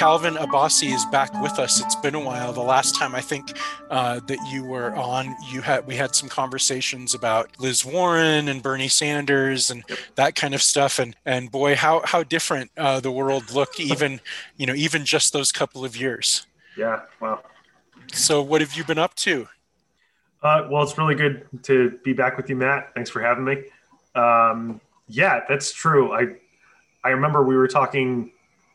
Calvin Abbasi is back with us. It's been a while. The last time I think uh, that you were on, you had we had some conversations about Liz Warren and Bernie Sanders and that kind of stuff. And and boy, how how different uh, the world looked even you know even just those couple of years. Yeah. Wow. So what have you been up to? Uh, well, it's really good to be back with you, Matt. Thanks for having me. Um, yeah, that's true. I I remember we were talking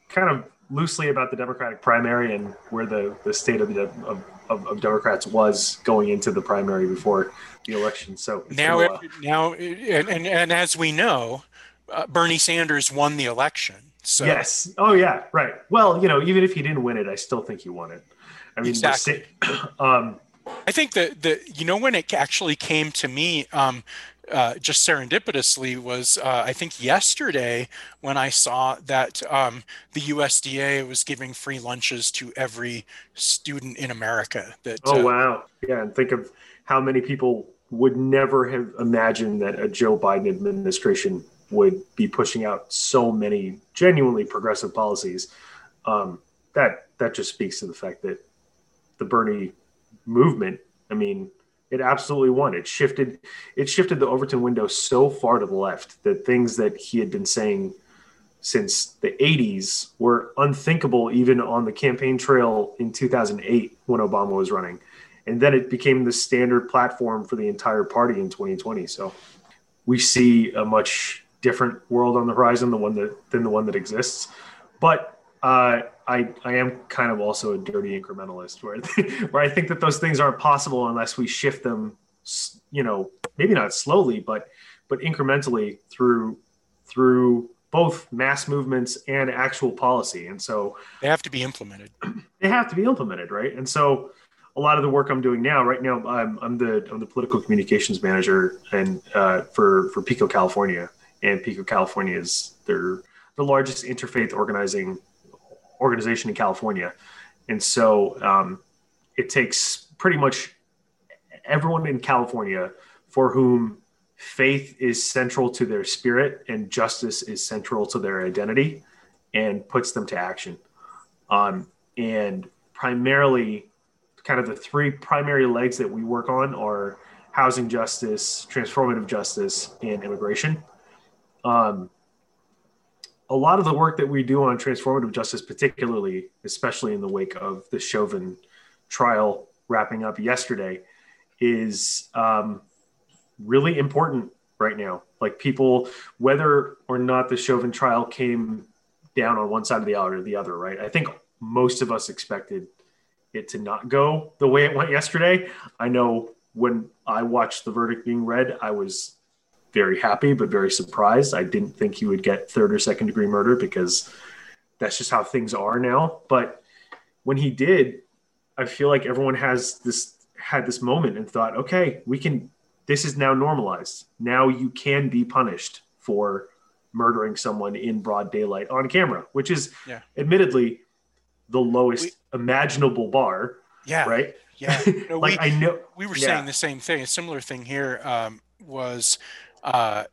kind of loosely about the Democratic primary and where the, the state of the of, of, of Democrats was going into the primary before the election. So now, now, and, and, and as we know, uh, Bernie Sanders won the election. So yes, oh yeah, right. Well, you know, even if he didn't win it, I still think he won it. I mean, exactly. um, I think that the you know when it actually came to me, um, uh, just serendipitously was uh, I think yesterday when I saw that um, the USDA was giving free lunches to every student in America. That oh uh, wow, yeah, and think of how many people would never have imagined that a Joe Biden administration would be pushing out so many genuinely progressive policies. Um, that that just speaks to the fact that the Bernie movement. I mean, it absolutely won. It shifted it shifted the Overton window so far to the left that things that he had been saying since the 80s were unthinkable even on the campaign trail in 2008 when Obama was running. And then it became the standard platform for the entire party in 2020. So we see a much different world on the horizon the one that than the one that exists. But uh, I I am kind of also a dirty incrementalist where where I think that those things aren't possible unless we shift them, you know, maybe not slowly, but but incrementally through through both mass movements and actual policy. And so they have to be implemented. They have to be implemented, right? And so a lot of the work I'm doing now, right now, I'm, I'm the I'm the political communications manager and uh, for for Pico California, and Pico California is they're the largest interfaith organizing organization in California. And so um, it takes pretty much everyone in California for whom faith is central to their spirit and justice is central to their identity and puts them to action. Um, and primarily, kind of the three primary legs that we work on are housing justice, transformative justice, and immigration. Um, a lot of the work that we do on transformative justice, particularly, especially in the wake of the Chauvin trial wrapping up yesterday, is um, really important right now. Like people, whether or not the Chauvin trial came down on one side of the aisle or the other, right? I think most of us expected it to not go the way it went yesterday. I know when I watched the verdict being read, I was very happy but very surprised. I didn't think he would get third or second degree murder because that's just how things are now. But when he did, I feel like everyone has this had this moment and thought, okay, we can this is now normalized. Now you can be punished for murdering someone in broad daylight on camera, which is yeah. admittedly the lowest we, imaginable bar. Yeah. Right. Yeah. No, like we, I know we were yeah. saying the same thing. A similar thing here um, was uh,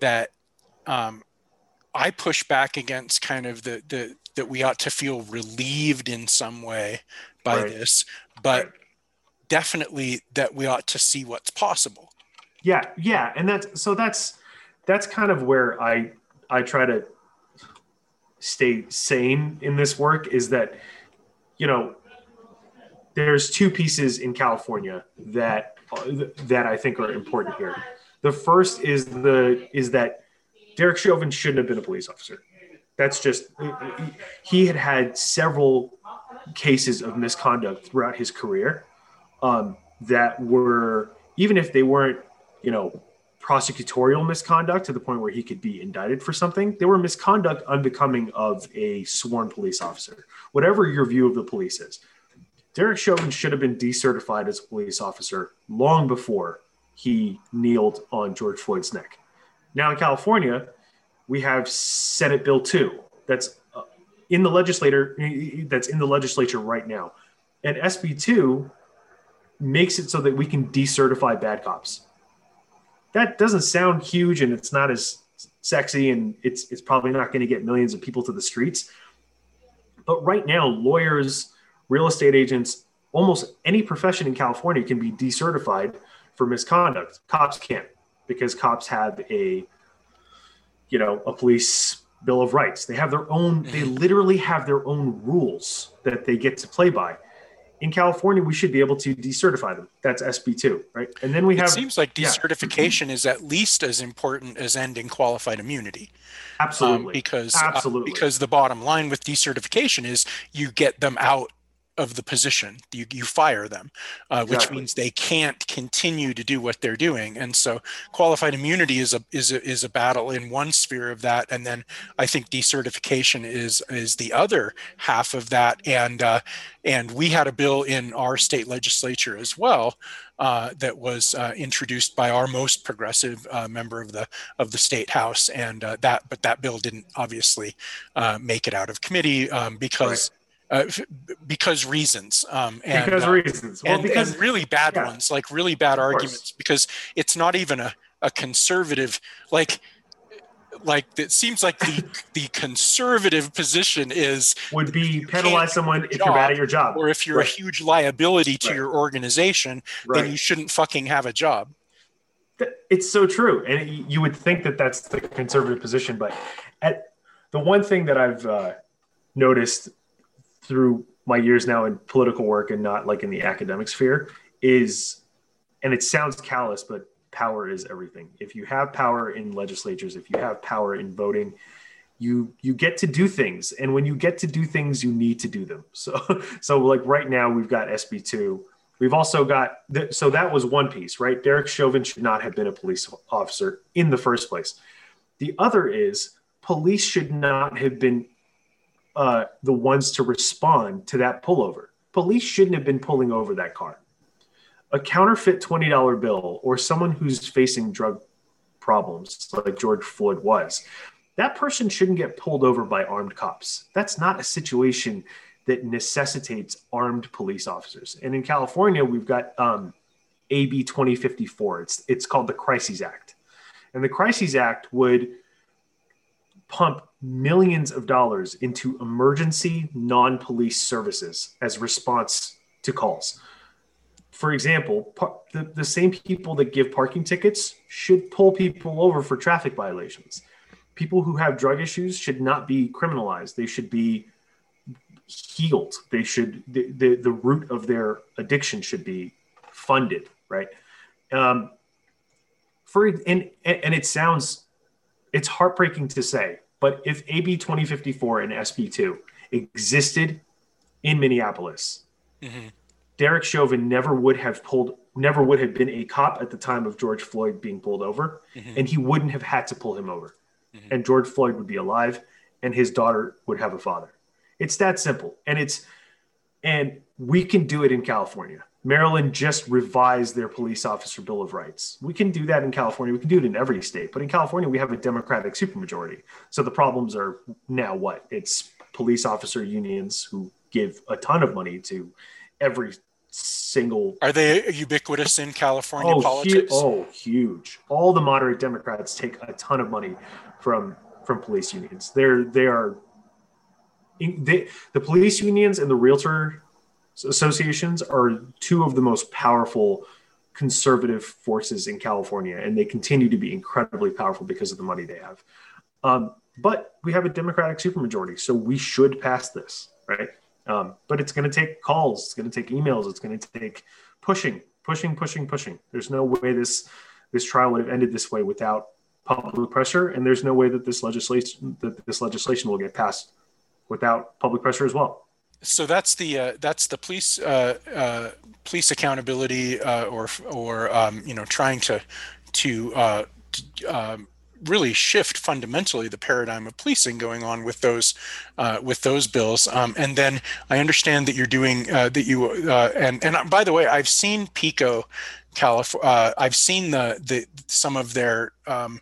that um, I push back against kind of the, the that we ought to feel relieved in some way by right. this, but right. definitely that we ought to see what's possible. Yeah, yeah, and that's so that's that's kind of where I I try to stay sane in this work is that you know there's two pieces in California that that I think are important here. The first is the is that Derek Chauvin shouldn't have been a police officer. That's just he had had several cases of misconduct throughout his career um, that were even if they weren't you know prosecutorial misconduct to the point where he could be indicted for something they were misconduct unbecoming of a sworn police officer whatever your view of the police is derek chauvin should have been decertified as a police officer long before he kneeled on George Floyd's neck. Now in California, we have Senate Bill 2 that's uh, in the legislator that's in the legislature right now. And SB 2 makes it so that we can decertify bad cops. That doesn't sound huge and it's not as sexy and it's it's probably not going to get millions of people to the streets. But right now, lawyers, real estate agents, almost any profession in California can be decertified for misconduct. Cops can't because cops have a, you know, a police bill of rights. They have their own. They mm-hmm. literally have their own rules that they get to play by in California, we should be able to decertify them. That's SB2, right? And then we have. It seems like decertification yeah. is at least as important as ending qualified immunity. Absolutely. Um, because uh, Absolutely. Uh, because the bottom line with decertification is you get them out of the position. You, you fire them, uh, which exactly. means they can't continue to do what they're doing. And so qualified immunity is a, is a, is a battle in one sphere of that. And then I think decertification is, is the other half of that. And, uh, and we had a bill in our state legislature as well uh, that was uh, introduced by our most progressive uh, member of the of the state house, and uh, that but that bill didn't obviously uh, make it out of committee um, because uh, because reasons um, and, because uh, reasons well, and, because, and really bad yeah. ones like really bad arguments because it's not even a, a conservative like like it seems like the the conservative position is would be penalize someone if you're bad at your job or if you're right. a huge liability to right. your organization right. then you shouldn't fucking have a job it's so true and you would think that that's the conservative position but at the one thing that i've uh, noticed through my years now in political work and not like in the academic sphere is and it sounds callous but power is everything. If you have power in legislatures if you have power in voting you you get to do things. And when you get to do things you need to do them. So so like right now we've got sb2 we've also got th- so that was one piece right? Derek chauvin should not have been a police officer in the first place. The other is police should not have been uh, the ones to respond to that pullover. Police shouldn't have been pulling over that car. A counterfeit $20 bill or someone who's facing drug problems, like George Floyd was, that person shouldn't get pulled over by armed cops. That's not a situation that necessitates armed police officers. And in California, we've got um, AB 2054. It's, it's called the Crises Act. And the Crises Act would pump millions of dollars into emergency non police services as response to calls. For example, the, the same people that give parking tickets should pull people over for traffic violations. People who have drug issues should not be criminalized. They should be healed. They should, the, the, the root of their addiction should be funded, right? Um, for and and it sounds it's heartbreaking to say but if AB 2054 and SB2 existed in Minneapolis, mm-hmm. Derek Chauvin never would have pulled, never would have been a cop at the time of George Floyd being pulled over, mm-hmm. and he wouldn't have had to pull him over. Mm-hmm. And George Floyd would be alive, and his daughter would have a father. It's that simple, and it's and we can do it in California. Maryland just revised their police officer bill of rights. We can do that in California. We can do it in every state, but in California we have a Democratic supermajority. So the problems are now what? It's police officer unions who give a ton of money to every single. Are they ubiquitous in California oh, politics? Hu- oh, huge! All the moderate Democrats take a ton of money from from police unions. They're they are. They, the police unions and the realtor associations are two of the most powerful conservative forces in California, and they continue to be incredibly powerful because of the money they have. Um, but we have a Democratic supermajority, so we should pass this, right? Um, but it's going to take calls, it's going to take emails, it's going to take pushing, pushing, pushing, pushing. There's no way this this trial would have ended this way without public pressure, and there's no way that this legislation that this legislation will get passed without public pressure as well so that's the uh, that's the police uh, uh, police accountability uh, or or um, you know trying to to, uh, to um, really shift fundamentally the paradigm of policing going on with those uh, with those bills. Um, and then I understand that you're doing that you and and by the way I've seen Pico California I've seen the the some of their um,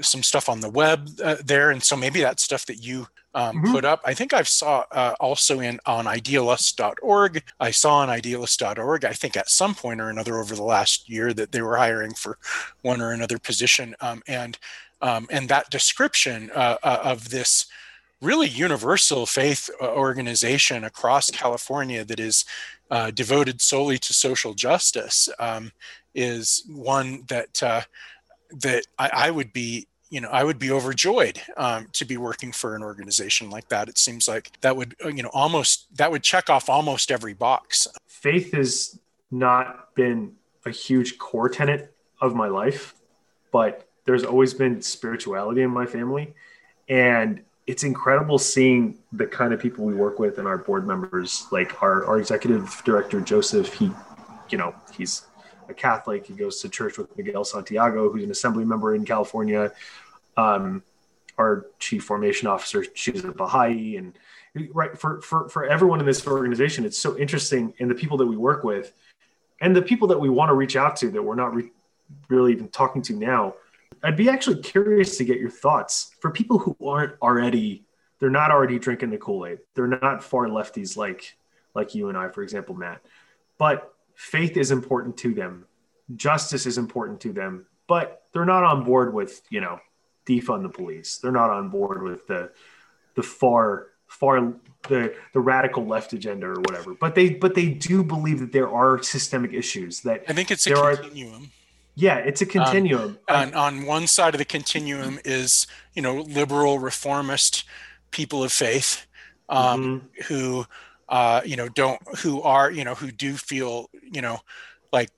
some stuff on the web there and so maybe that stuff that you um, mm-hmm. put up. I think I've saw uh, also in on idealist.org. I saw on idealist.org. I think at some point or another over the last year that they were hiring for one or another position, um, and um, and that description uh, uh, of this really universal faith uh, organization across California that is uh, devoted solely to social justice um, is one that uh, that I, I, would be you know I would be overjoyed um, to be working for an organization like that. It seems like that would uh, you know almost that would check off almost every box. Faith has not been a huge core tenet of my life, but there's always been spirituality in my family, and it's incredible seeing the kind of people we work with and our board members like our, our executive director joseph he you know he's a catholic he goes to church with miguel santiago who's an assembly member in california um, our chief formation officer she's a baha'i and right for, for for everyone in this organization it's so interesting and the people that we work with and the people that we want to reach out to that we're not re- really even talking to now I'd be actually curious to get your thoughts for people who aren't already they're not already drinking the Kool-Aid. They're not far lefties like like you and I, for example, Matt. But faith is important to them. Justice is important to them, but they're not on board with, you know, defund the police. They're not on board with the the far far the the radical left agenda or whatever. But they but they do believe that there are systemic issues that I think it's a continuum. Are, yeah, it's a continuum. Um, on, on one side of the continuum is, you know, liberal reformist people of faith um, mm-hmm. who, uh, you know, don't, who are, you know, who do feel, you know, like,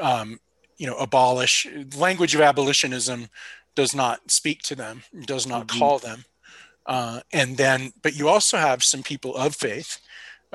um, you know, abolish language of abolitionism does not speak to them, does not mm-hmm. call them. Uh, and then, but you also have some people of faith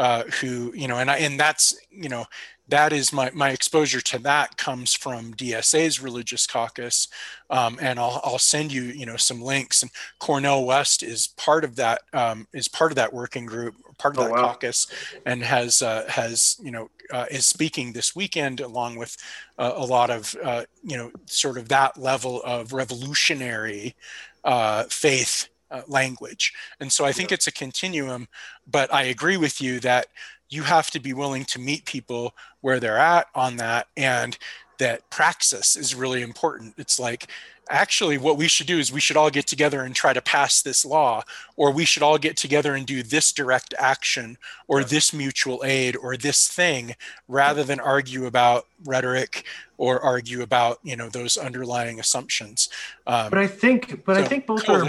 uh, who, you know, and I, and that's, you know, that is my, my exposure to that comes from DSA's religious caucus. Um, and I'll, I'll send you, you know, some links and Cornel West is part of that, um, is part of that working group, part of oh, that wow. caucus and has, uh, has, you know, uh, is speaking this weekend along with uh, a lot of, uh, you know, sort of that level of revolutionary uh, faith uh, language. And so I think yeah. it's a continuum, but I agree with you that you have to be willing to meet people where they're at on that and that praxis is really important. It's like actually what we should do is we should all get together and try to pass this law or we should all get together and do this direct action or this mutual aid or this thing rather than argue about rhetoric or argue about you know those underlying assumptions. Um, but i think but so i think both are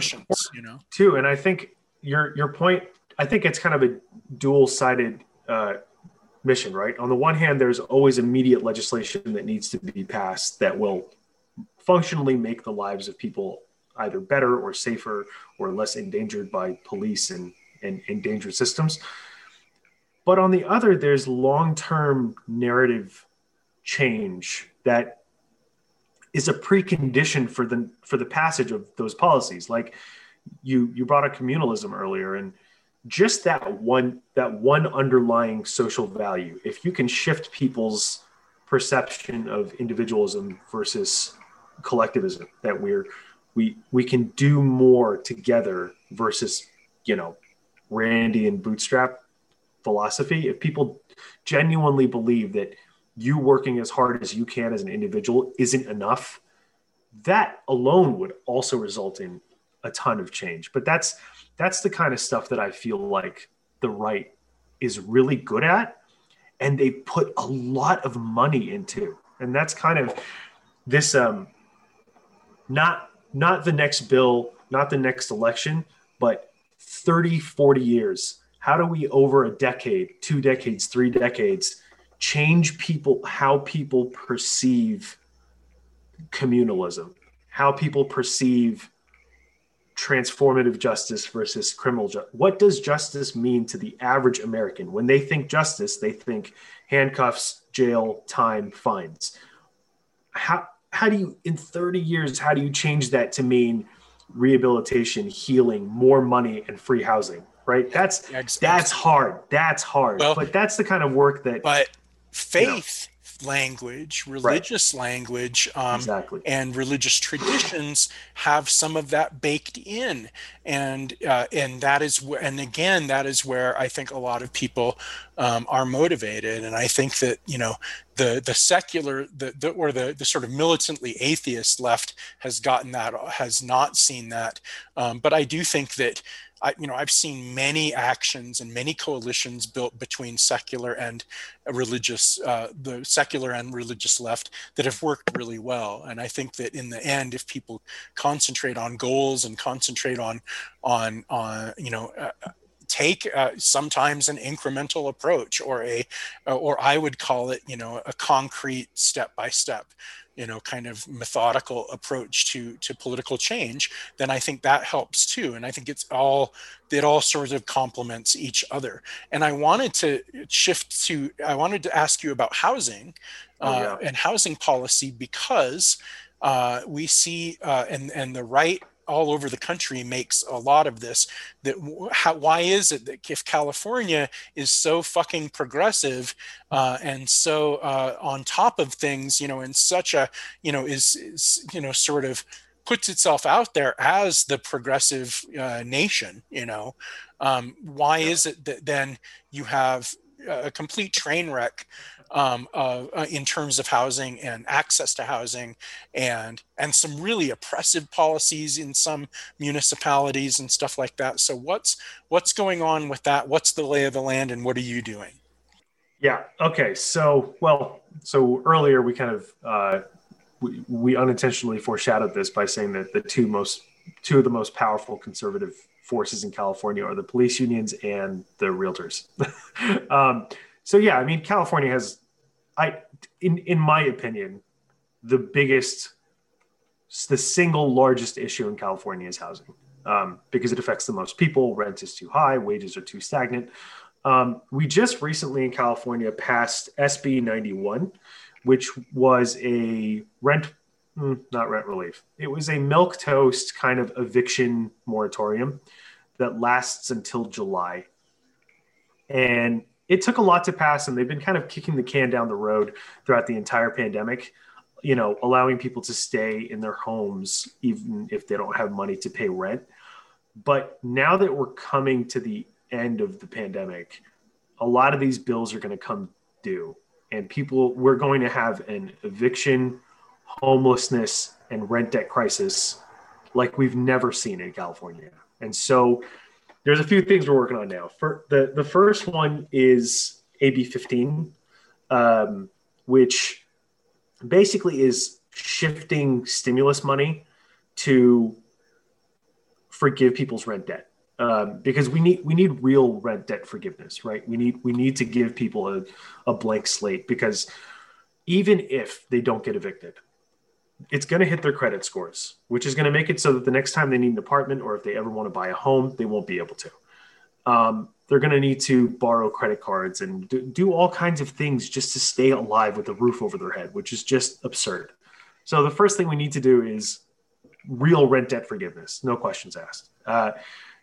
you know? too and i think your your point i think it's kind of a dual sided uh, mission, right? On the one hand, there's always immediate legislation that needs to be passed that will functionally make the lives of people either better or safer or less endangered by police and, and, dangerous systems. But on the other, there's long term narrative change that is a precondition for the for the passage of those policies. Like you you brought up communalism earlier, and just that one that one underlying social value. If you can shift people's perception of individualism versus collectivism that we're we we can do more together versus you know Randian bootstrap philosophy. If people genuinely believe that you working as hard as you can as an individual isn't enough that alone would also result in a ton of change but that's that's the kind of stuff that I feel like the right is really good at and they put a lot of money into. And that's kind of this um not not the next bill, not the next election, but 30, 40 years. How do we over a decade, two decades, three decades change people how people perceive communalism, how people perceive transformative justice versus criminal justice. What does justice mean to the average American? When they think justice, they think handcuffs, jail, time, fines. How how do you in 30 years how do you change that to mean rehabilitation, healing, more money and free housing? Right? That's that's hard. That's hard. Well, but that's the kind of work that But faith language, religious right. language, um, exactly. and religious traditions have some of that baked in, and uh, and that is where, and again, that is where I think a lot of people um, are motivated, and I think that you know the the secular the, the or the the sort of militantly atheist left has gotten that has not seen that, um, but I do think that I, you know, I've seen many actions and many coalitions built between secular and religious, uh, the secular and religious left that have worked really well. And I think that in the end, if people concentrate on goals and concentrate on, on, on, you know, uh, take uh, sometimes an incremental approach or a, or I would call it, you know, a concrete step by step you know kind of methodical approach to to political change then i think that helps too. And i think it's all it all sort of complements each other. And i wanted to shift to i wanted to ask you about housing oh, uh, and housing policy because uh, we see uh, and and the right all over the country makes a lot of this that how, why is it that if california is so fucking progressive uh, and so uh, on top of things you know in such a you know is, is you know sort of puts itself out there as the progressive uh, nation you know um, why is it that then you have a complete train wreck um, uh, uh, in terms of housing and access to housing and and some really oppressive policies in some municipalities and stuff like that. So what's what's going on with that? What's the lay of the land and what are you doing? Yeah okay so well so earlier we kind of uh, we, we unintentionally foreshadowed this by saying that the two most two of the most powerful conservative forces in california are the police unions and the realtors. Um, so yeah i mean california has I, in in my opinion, the biggest, the single largest issue in California is housing, um, because it affects the most people. Rent is too high, wages are too stagnant. Um, we just recently in California passed SB 91, which was a rent, mm, not rent relief. It was a milk toast kind of eviction moratorium that lasts until July. And it took a lot to pass, and they've been kind of kicking the can down the road throughout the entire pandemic. You know, allowing people to stay in their homes even if they don't have money to pay rent. But now that we're coming to the end of the pandemic, a lot of these bills are going to come due, and people we're going to have an eviction, homelessness, and rent debt crisis like we've never seen in California. And so there's a few things we're working on now. For the the first one is AB 15, um, which basically is shifting stimulus money to forgive people's rent debt. Um, because we need we need real rent debt forgiveness, right? We need we need to give people a, a blank slate because even if they don't get evicted, it's going to hit their credit scores, which is going to make it so that the next time they need an apartment or if they ever want to buy a home, they won't be able to. Um, they're going to need to borrow credit cards and do, do, all kinds of things just to stay alive with a roof over their head, which is just absurd. So the first thing we need to do is real rent debt forgiveness, no questions asked. Uh,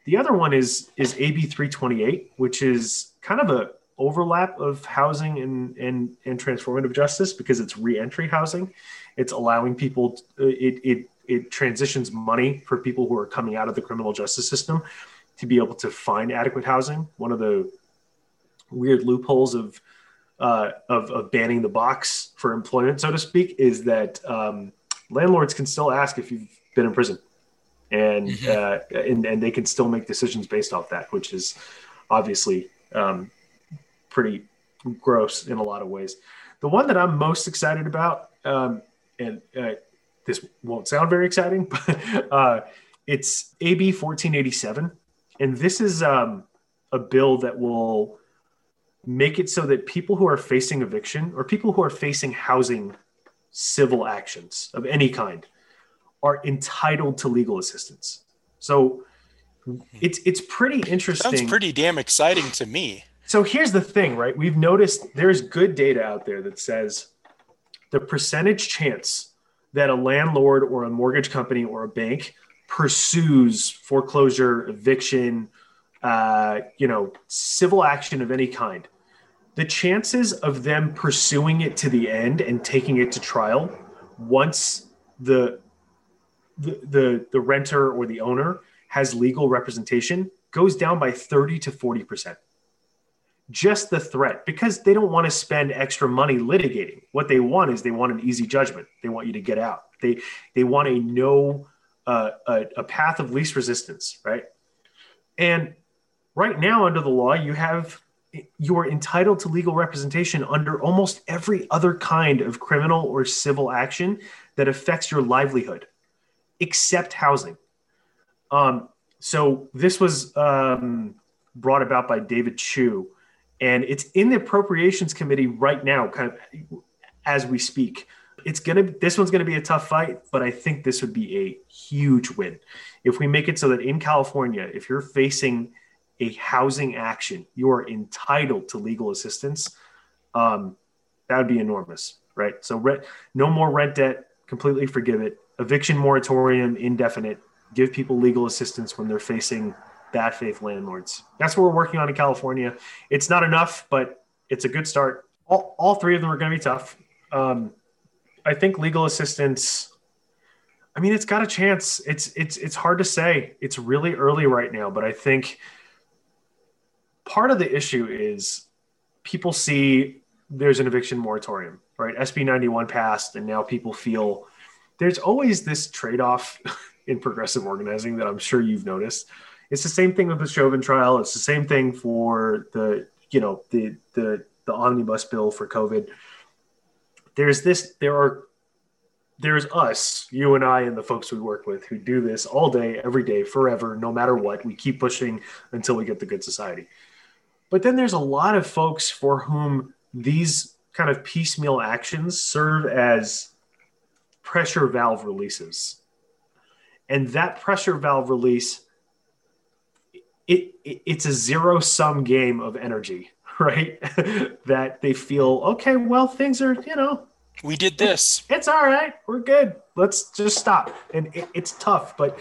the other one is is AB 328, which is kind of a overlap of housing and, and, and transformative justice because it's reentry housing. It's allowing people, it, it, it transitions money for people who are coming out of the criminal justice system to be able to find adequate housing. One of the weird loopholes of, uh, of, of banning the box for employment, so to speak, is that um, landlords can still ask if you've been in prison. And, mm-hmm. uh, and and they can still make decisions based off that, which is obviously um, pretty gross in a lot of ways. The one that I'm most excited about, um, and uh, this won't sound very exciting, but uh, it's AB 1487. And this is um, a bill that will make it so that people who are facing eviction or people who are facing housing civil actions of any kind are entitled to legal assistance. So it's it's pretty interesting. Sounds pretty damn exciting to me. So here's the thing, right? We've noticed there's good data out there that says the percentage chance that a landlord or a mortgage company or a bank pursues foreclosure, eviction, uh, you know, civil action of any kind. the chances of them pursuing it to the end and taking it to trial once the the the, the renter or the owner has legal representation goes down by 30 to 40 percent just the threat because they don't want to spend extra money litigating. What they want is they want an easy judgment. They want you to get out. They they want a no uh, a, a path of least resistance right? And right now under the law you have you are entitled to legal representation under almost every other kind of criminal or civil action that affects your livelihood, except housing. Um, so this was um, brought about by David Chiu, and it's in the Appropriations Committee right now, kind of as we speak. It's gonna. This one's gonna be a tough fight, but I think this would be a huge win if we make it so that in California, if you're facing a housing action, you are entitled to legal assistance. Um, that would be enormous, right? So, rent, no more rent debt, completely forgive it. Eviction moratorium, indefinite. Give people legal assistance when they're facing bad faith landlords. That's what we're working on in California. It's not enough, but it's a good start. All, all three of them are going to be tough. Um, I think legal assistance. I mean, it's got a chance. It's it's it's hard to say. It's really early right now, but I think part of the issue is people see there's an eviction moratorium, right? SB 91 passed, and now people feel there's always this trade off in progressive organizing that I'm sure you've noticed. It's the same thing with the Chauvin trial. It's the same thing for the, you know, the the the omnibus bill for COVID. There's this. There are. There's us, you and I, and the folks we work with who do this all day, every day, forever, no matter what. We keep pushing until we get the good society. But then there's a lot of folks for whom these kind of piecemeal actions serve as pressure valve releases. And that pressure valve release, it, it it's a zero sum game of energy, right? that they feel, okay, well, things are, you know, we did this. It's, all right. We're good. Let's just stop. And it, it's tough, but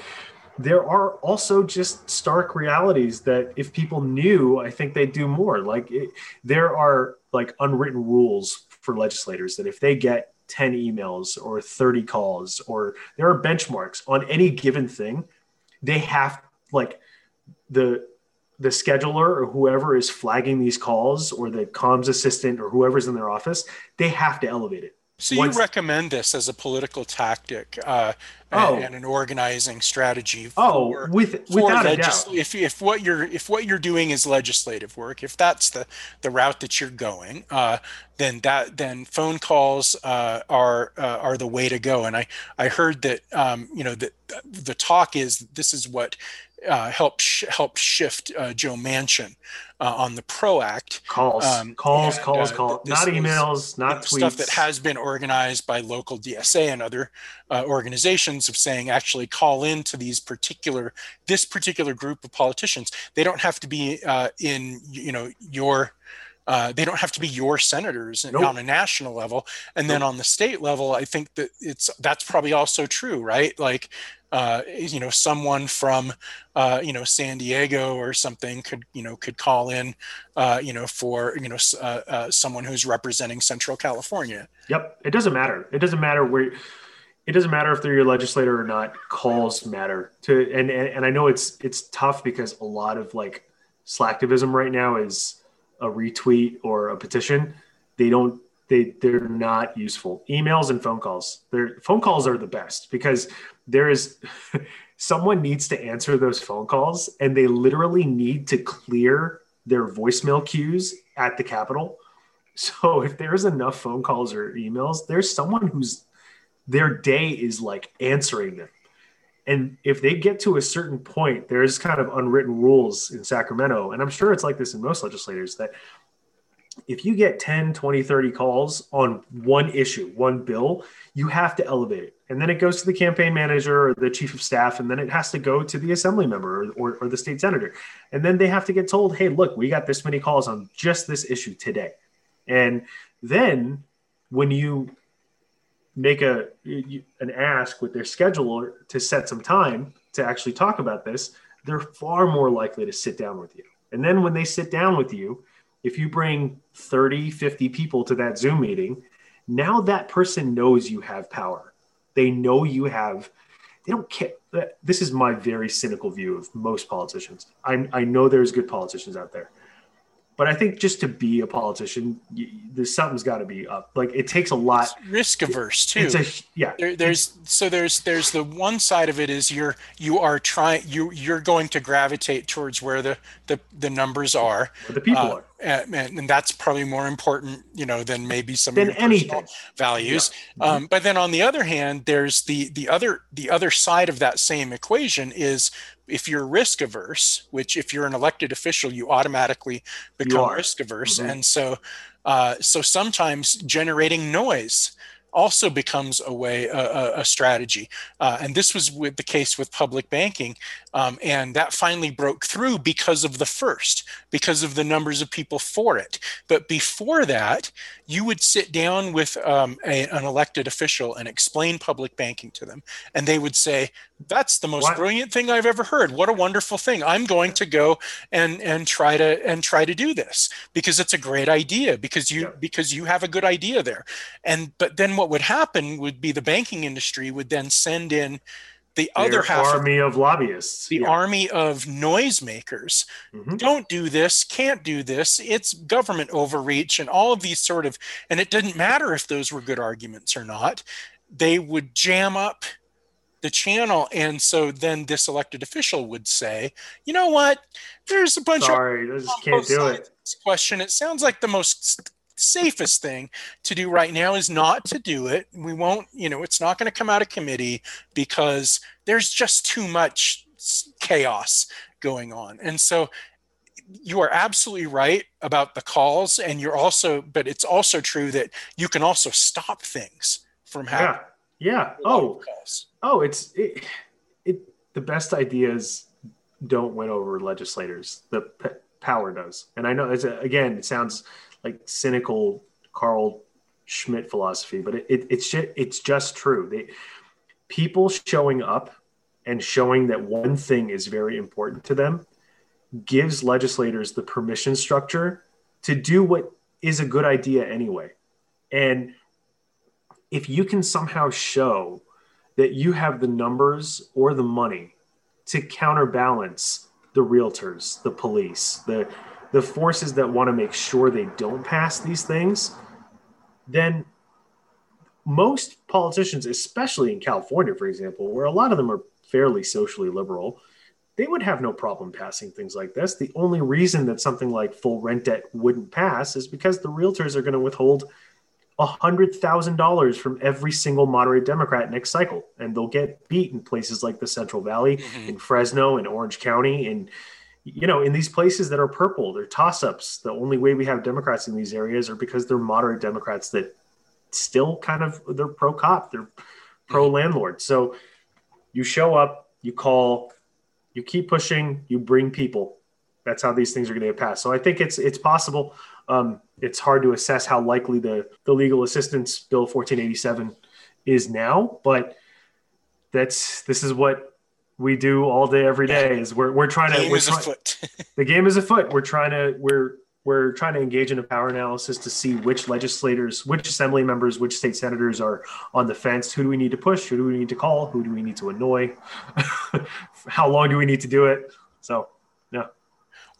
there are also just stark realities that if people knew, I think they'd do more. Like it, there are like unwritten rules for legislators that if they get 10 emails or 30 calls or there are benchmarks on any given thing, they have like the the scheduler or whoever is flagging these calls or the comms assistant or whoever's in their office, they have to elevate it. So Once, you recommend this as a political tactic uh, oh, and, and, an organizing strategy? For, oh, with without legis- a doubt. If, if what you're if what you're doing is legislative work, if that's the the route that you're going, uh, then that then phone calls uh, are uh, are the way to go. And I I heard that um, you know that the talk is this is what uh, helped sh- helped shift uh, Joe Manchin uh, on the PRO Act. Calls, um, calls, and, calls, uh, calls. Not emails, not tweets. Stuff that has been organized by local DSA and other uh, organizations of saying actually call in to these particular this particular group of politicians. They don't have to be uh, in you know your uh, they don't have to be your senators nope. on a national level and then on the state level i think that it's that's probably also true right like uh, you know someone from uh, you know San Diego or something could you know could call in uh, you know for you know uh, uh, someone who's representing Central California. Yep, it doesn't matter. It doesn't matter where. It doesn't matter if they're your legislator or not. Calls matter to, and, and and I know it's it's tough because a lot of like slacktivism right now is a retweet or a petition. They don't they they're not useful. Emails and phone calls. Their phone calls are the best because there is someone needs to answer those phone calls and they literally need to clear their voicemail queues at the Capitol. So if there's enough phone calls or emails, there's someone who's their day is like answering them. And if they get to a certain point, there's kind of unwritten rules in Sacramento. And I'm sure it's like this in most legislators that if you get 10, 20, 30 calls on one issue, one bill, you have to elevate it. And then it goes to the campaign manager or the chief of staff, and then it has to go to the assembly member or, or, or the state senator. And then they have to get told, hey, look, we got this many calls on just this issue today. And then when you make a an ask with their scheduler to set some time to actually talk about this, they're far more likely to sit down with you. And then when they sit down with you, if you bring 30, 50 people to that Zoom meeting, now that person knows you have power. They know you have, they don't care. This is my very cynical view of most politicians. I, I know there's good politicians out there. But I think just to be a politician, you, there's something's got to be up. Like it takes a lot. It's risk averse too. It's a, yeah. There, there's so there's there's the one side of it is you're you are trying you you're going to gravitate towards where the the, the numbers are. Where the people uh, are and, and, that's probably more important, you know, than maybe some than of your anything. values. Yeah. Mm-hmm. Um, but then on the other hand, there's the the other the other side of that same equation is if you're risk averse, which if you're an elected official, you automatically become risk averse, mm-hmm. and so uh, so sometimes generating noise also becomes a way a, a strategy uh, and this was with the case with public banking um, and that finally broke through because of the first because of the numbers of people for it. But before that you would sit down with um, a, an elected official and explain public banking to them. And they would say that's the most what? brilliant thing i've ever heard. What a wonderful thing. I'm going to go and and try to and try to do this because it's a great idea because you yeah. because you have a good idea there. And but then what would happen would be the banking industry would then send in the Their other half army of, of lobbyists the yeah. army of noisemakers. Mm-hmm. don't do this can't do this. It's government overreach and all of these sort of and it didn't matter if those were good arguments or not. They would jam up the channel and so then this elected official would say you know what? There's a bunch Sorry, of just can't do it. question. It sounds like the most safest thing to do right now is not to do it. We won't, you know, it's not going to come out of committee because there's just too much chaos going on. And so you are absolutely right about the calls and you're also but it's also true that you can also stop things from happening. Yeah. Yeah. Oh. Oh, it's it, it the best ideas don't win over legislators. The power does. And I know it's a, again, it sounds like cynical Carl Schmitt philosophy, but it, it, it's just, it's just true. They, people showing up and showing that one thing is very important to them gives legislators the permission structure to do what is a good idea anyway. And if you can somehow show that you have the numbers or the money to counterbalance the realtors, the police, the the forces that want to make sure they don't pass these things, then most politicians, especially in California, for example, where a lot of them are fairly socially liberal, they would have no problem passing things like this. The only reason that something like full rent debt wouldn't pass is because the realtors are going to withhold $100,000 from every single moderate Democrat next cycle. And they'll get beat in places like the Central Valley, mm-hmm. in Fresno, in Orange County, in you know, in these places that are purple, they're toss ups. The only way we have Democrats in these areas are because they're moderate Democrats that still kind of they're pro cop, they're pro mm-hmm. landlord. So you show up, you call, you keep pushing, you bring people. That's how these things are going to get passed. So I think it's it's possible. Um, it's hard to assess how likely the the legal assistance bill 1487 is now, but that's this is what we do all day every day is we're, we're trying to we're try, the game is afoot. We're trying to we're we're trying to engage in a power analysis to see which legislators which assembly members which state senators are on the fence. Who do we need to push? Who do we need to call? Who do we need to annoy? How long do we need to do it? So yeah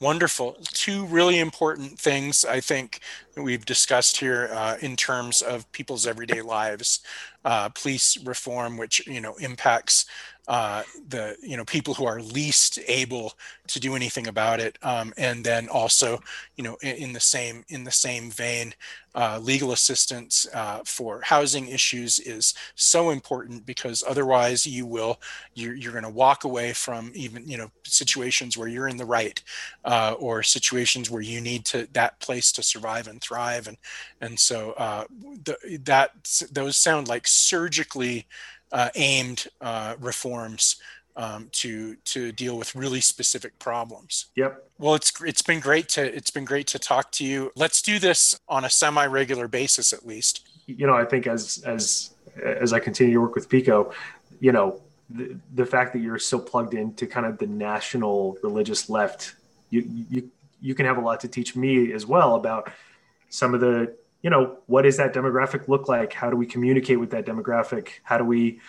Wonderful. Two really important things I think we've discussed here uh, in terms of people's everyday lives. Uh, police reform, which you know impacts uh, the you know people who are least able to do anything about it, um, and then also you know in, in, the same in the same vein, uh, legal assistance uh, for housing issues is so important because otherwise you will you're, you're going to walk away from even you know situations where you're in the right uh, or situations where you need to that place to survive and thrive and and so uh, the, that those sound like surgically uh, aimed uh, reforms um, to to deal with really specific problems. Yep. Well, it's it's been great to it's been great to talk to you. Let's do this on a semi regular basis at least. You know, I think as as as I continue to work with Pico, you know, the, the fact that you're so plugged into kind of the national religious left, you you you can have a lot to teach me as well about some of the you know what does that demographic look like? How do we communicate with that demographic? How do we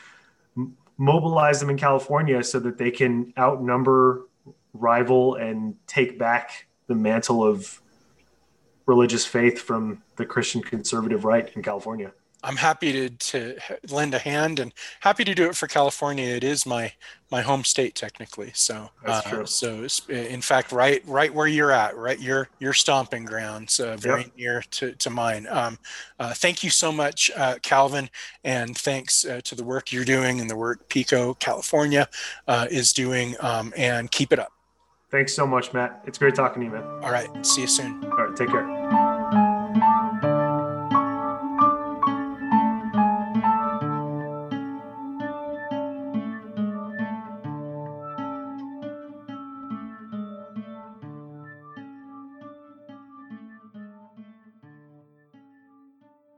m- mobilize them in california so that they can outnumber rival and take back the mantle of religious faith from the christian conservative right in california I'm happy to, to lend a hand and happy to do it for California. It is my my home state technically. So That's uh, true. so in fact, right right where you're at, right your your stomping grounds, uh, very yep. near to, to mine. Um, uh, thank you so much, uh, Calvin, and thanks uh, to the work you're doing and the work Pico California uh, is doing, um, and keep it up. Thanks so much, Matt. It's great talking to you, man. All right. See you soon. All right. Take care.